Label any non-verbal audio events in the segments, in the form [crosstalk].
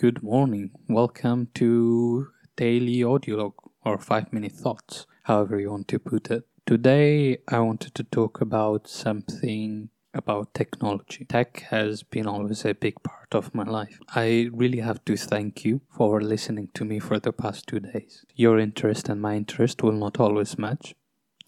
Good morning. Welcome to Daily Audiolog or 5 Minute Thoughts, however you want to put it. Today I wanted to talk about something about technology. Tech has been always a big part of my life. I really have to thank you for listening to me for the past two days. Your interest and my interest will not always match,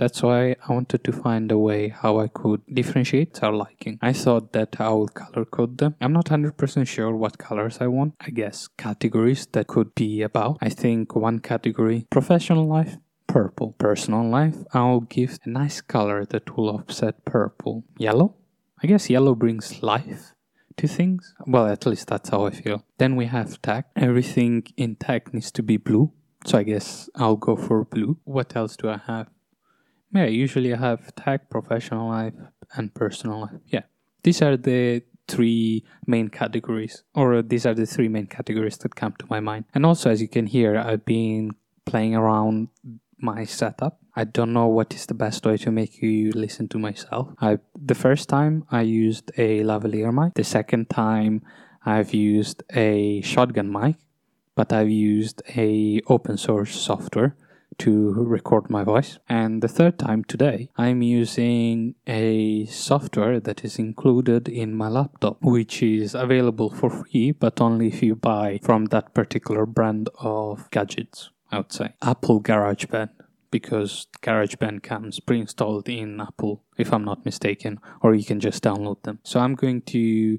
that's why I wanted to find a way how I could differentiate our liking. I thought that I would color code them. I'm not 100% sure what colors I want. I guess categories that could be about. I think one category, professional life, purple. Personal life, I'll give a nice color that will offset purple. Yellow? I guess yellow brings life to things. Well, at least that's how I feel. Then we have tech. Everything in tech needs to be blue. So I guess I'll go for blue. What else do I have? Yeah, usually I have tech, professional life, and personal life. Yeah, these are the three main categories, or these are the three main categories that come to my mind. And also, as you can hear, I've been playing around my setup. I don't know what is the best way to make you listen to myself. I the first time I used a lavalier mic. The second time I've used a shotgun mic, but I've used a open source software to record my voice. And the third time today, I'm using a software that is included in my laptop, which is available for free, but only if you buy from that particular brand of gadgets, I would say. Apple GarageBand. Because GarageBand comes pre-installed in Apple, if I'm not mistaken, or you can just download them. So I'm going to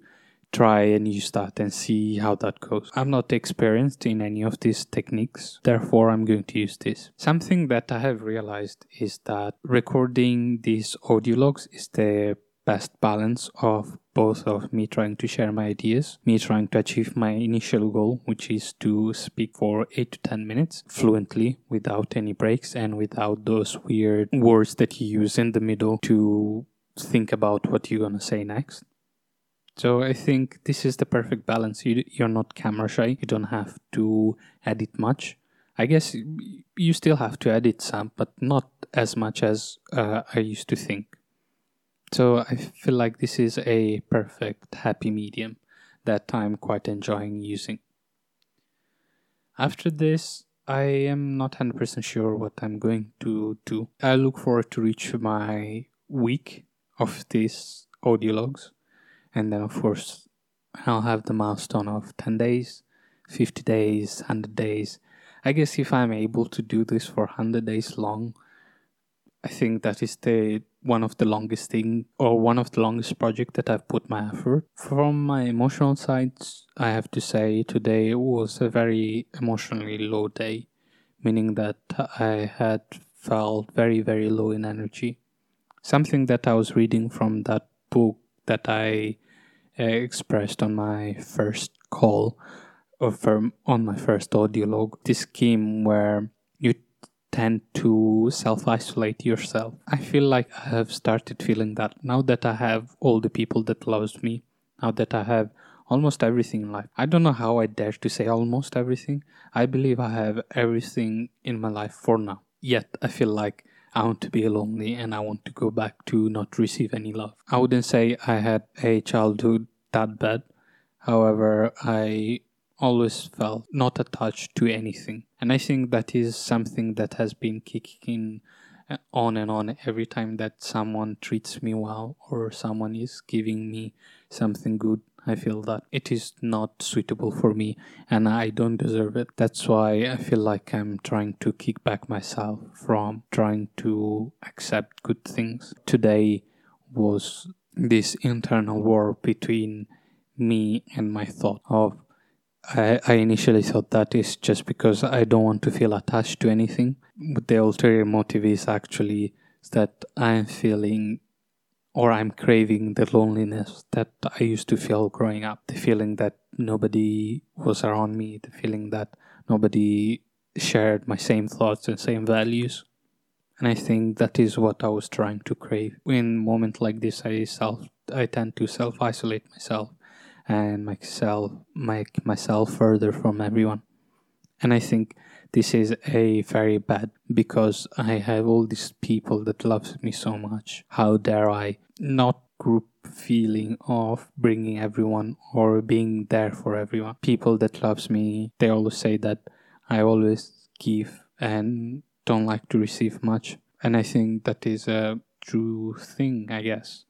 try and use that and see how that goes. I'm not experienced in any of these techniques, therefore, I'm going to use this. Something that I have realized is that recording these audio logs is the best balance of both of me trying to share my ideas, me trying to achieve my initial goal, which is to speak for 8 to 10 minutes fluently without any breaks and without those weird words that you use in the middle to think about what you're going to say next. So I think this is the perfect balance. You, you're not camera shy. You don't have to edit much. I guess you still have to edit some, but not as much as uh, I used to think. So I feel like this is a perfect happy medium that I'm quite enjoying using. After this, I am not 100% sure what I'm going to do. I look forward to reach my week of these audio logs and then of course I'll have the milestone of 10 days, 50 days, 100 days. I guess if I'm able to do this for 100 days long, I think that is the one of the longest thing or one of the longest project that I've put my effort. From my emotional sides, I have to say today was a very emotionally low day, meaning that I had felt very very low in energy. Something that I was reading from that book that I uh, expressed on my first call or on my first audio log this scheme where you tend to self isolate yourself. I feel like I have started feeling that now that I have all the people that loves me, now that I have almost everything in life. I don't know how I dare to say almost everything. I believe I have everything in my life for now. Yet I feel like I want to be lonely and I want to go back to not receive any love. I wouldn't say I had a childhood that bad. However, I always felt not attached to anything. And I think that is something that has been kicking on and on every time that someone treats me well or someone is giving me something good. I feel that it is not suitable for me and I don't deserve it. That's why I feel like I'm trying to kick back myself from trying to accept good things. Today was this internal war between me and my thought of I, I initially thought that is just because I don't want to feel attached to anything. But the ulterior motive is actually that I'm feeling or I'm craving the loneliness that I used to feel growing up. The feeling that nobody was around me, the feeling that nobody shared my same thoughts and same values. And I think that is what I was trying to crave. In moments like this, I self, I tend to self isolate myself and myself, make myself further from everyone. And I think this is a very bad because I have all these people that loves me so much. How dare I not group feeling of bringing everyone or being there for everyone. People that loves me, they always say that I always give and don't like to receive much. And I think that is a true thing, I guess.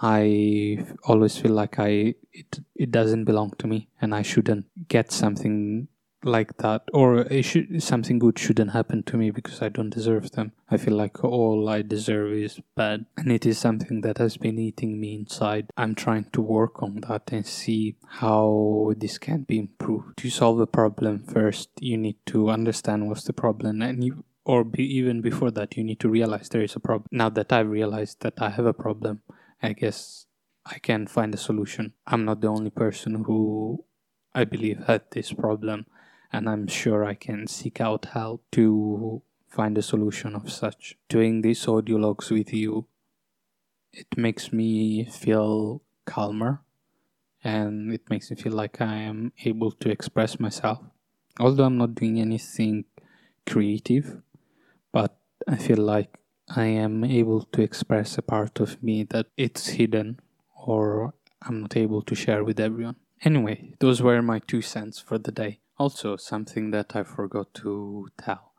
I always feel like I it it doesn't belong to me and I shouldn't get something like that or should, something good shouldn't happen to me because I don't deserve them. I feel like all I deserve is bad and it is something that has been eating me inside. I'm trying to work on that and see how this can be improved. To solve a problem first, you need to understand what's the problem and you or be, even before that you need to realize there is a problem. Now that I've realized that I have a problem, I guess I can find a solution. I'm not the only person who I believe had this problem and I'm sure I can seek out help to find a solution of such. Doing these audio logs with you, it makes me feel calmer and it makes me feel like I am able to express myself. Although I'm not doing anything creative, but I feel like I am able to express a part of me that it's hidden or I'm not able to share with everyone. Anyway, those were my two cents for the day. Also, something that I forgot to tell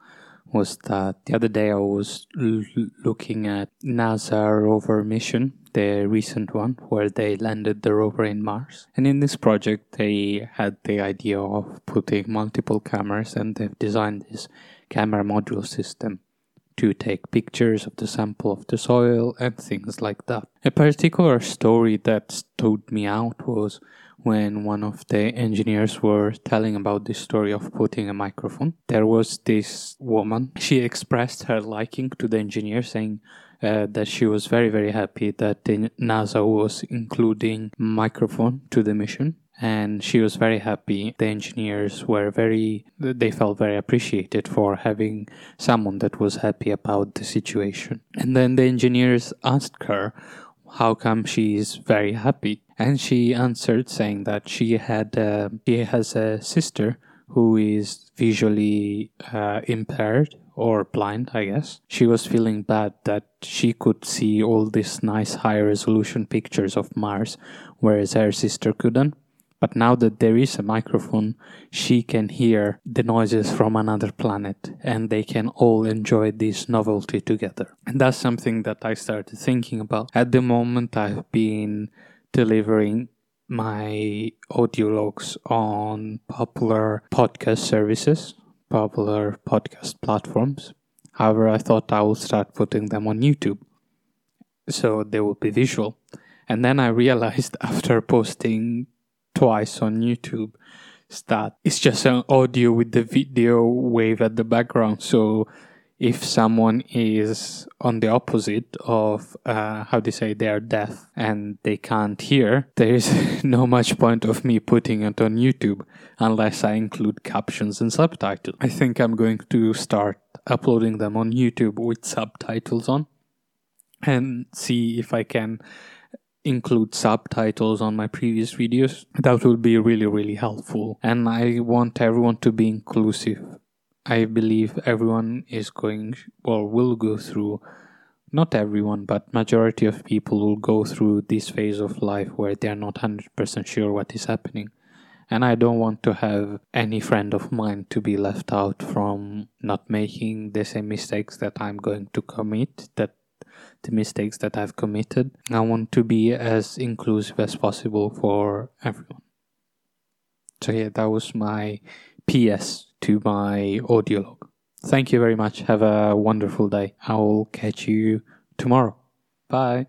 was that the other day I was l- looking at NASA rover mission, the recent one, where they landed the rover in Mars. And in this project, they had the idea of putting multiple cameras, and they've designed this camera module system to take pictures of the sample of the soil and things like that. A particular story that stood me out was when one of the engineers were telling about the story of putting a microphone. There was this woman. She expressed her liking to the engineer, saying uh, that she was very very happy that NASA was including microphone to the mission and she was very happy the engineers were very they felt very appreciated for having someone that was happy about the situation and then the engineers asked her how come she is very happy and she answered saying that she had uh, she has a sister who is visually uh, impaired or blind, I guess. She was feeling bad that she could see all these nice high resolution pictures of Mars, whereas her sister couldn't. But now that there is a microphone, she can hear the noises from another planet and they can all enjoy this novelty together. And that's something that I started thinking about. At the moment, I've been delivering my audio logs on popular podcast services, popular podcast platforms. However, I thought I will start putting them on YouTube so they will be visual. And then I realized [laughs] after posting twice on YouTube that it's just an audio with the video wave at the background. So if someone is on the opposite of uh, how they say they are deaf and they can't hear, there is [laughs] no much point of me putting it on YouTube unless I include captions and subtitles. I think I'm going to start uploading them on YouTube with subtitles on and see if I can include subtitles on my previous videos. That would be really, really helpful. And I want everyone to be inclusive. I believe everyone is going or will go through not everyone, but majority of people will go through this phase of life where they are not 100% sure what is happening. And I don't want to have any friend of mine to be left out from not making the same mistakes that I'm going to commit, that the mistakes that I've committed. I want to be as inclusive as possible for everyone. So, yeah, that was my PS to my audio log. Thank you very much. Have a wonderful day. I will catch you tomorrow. Bye.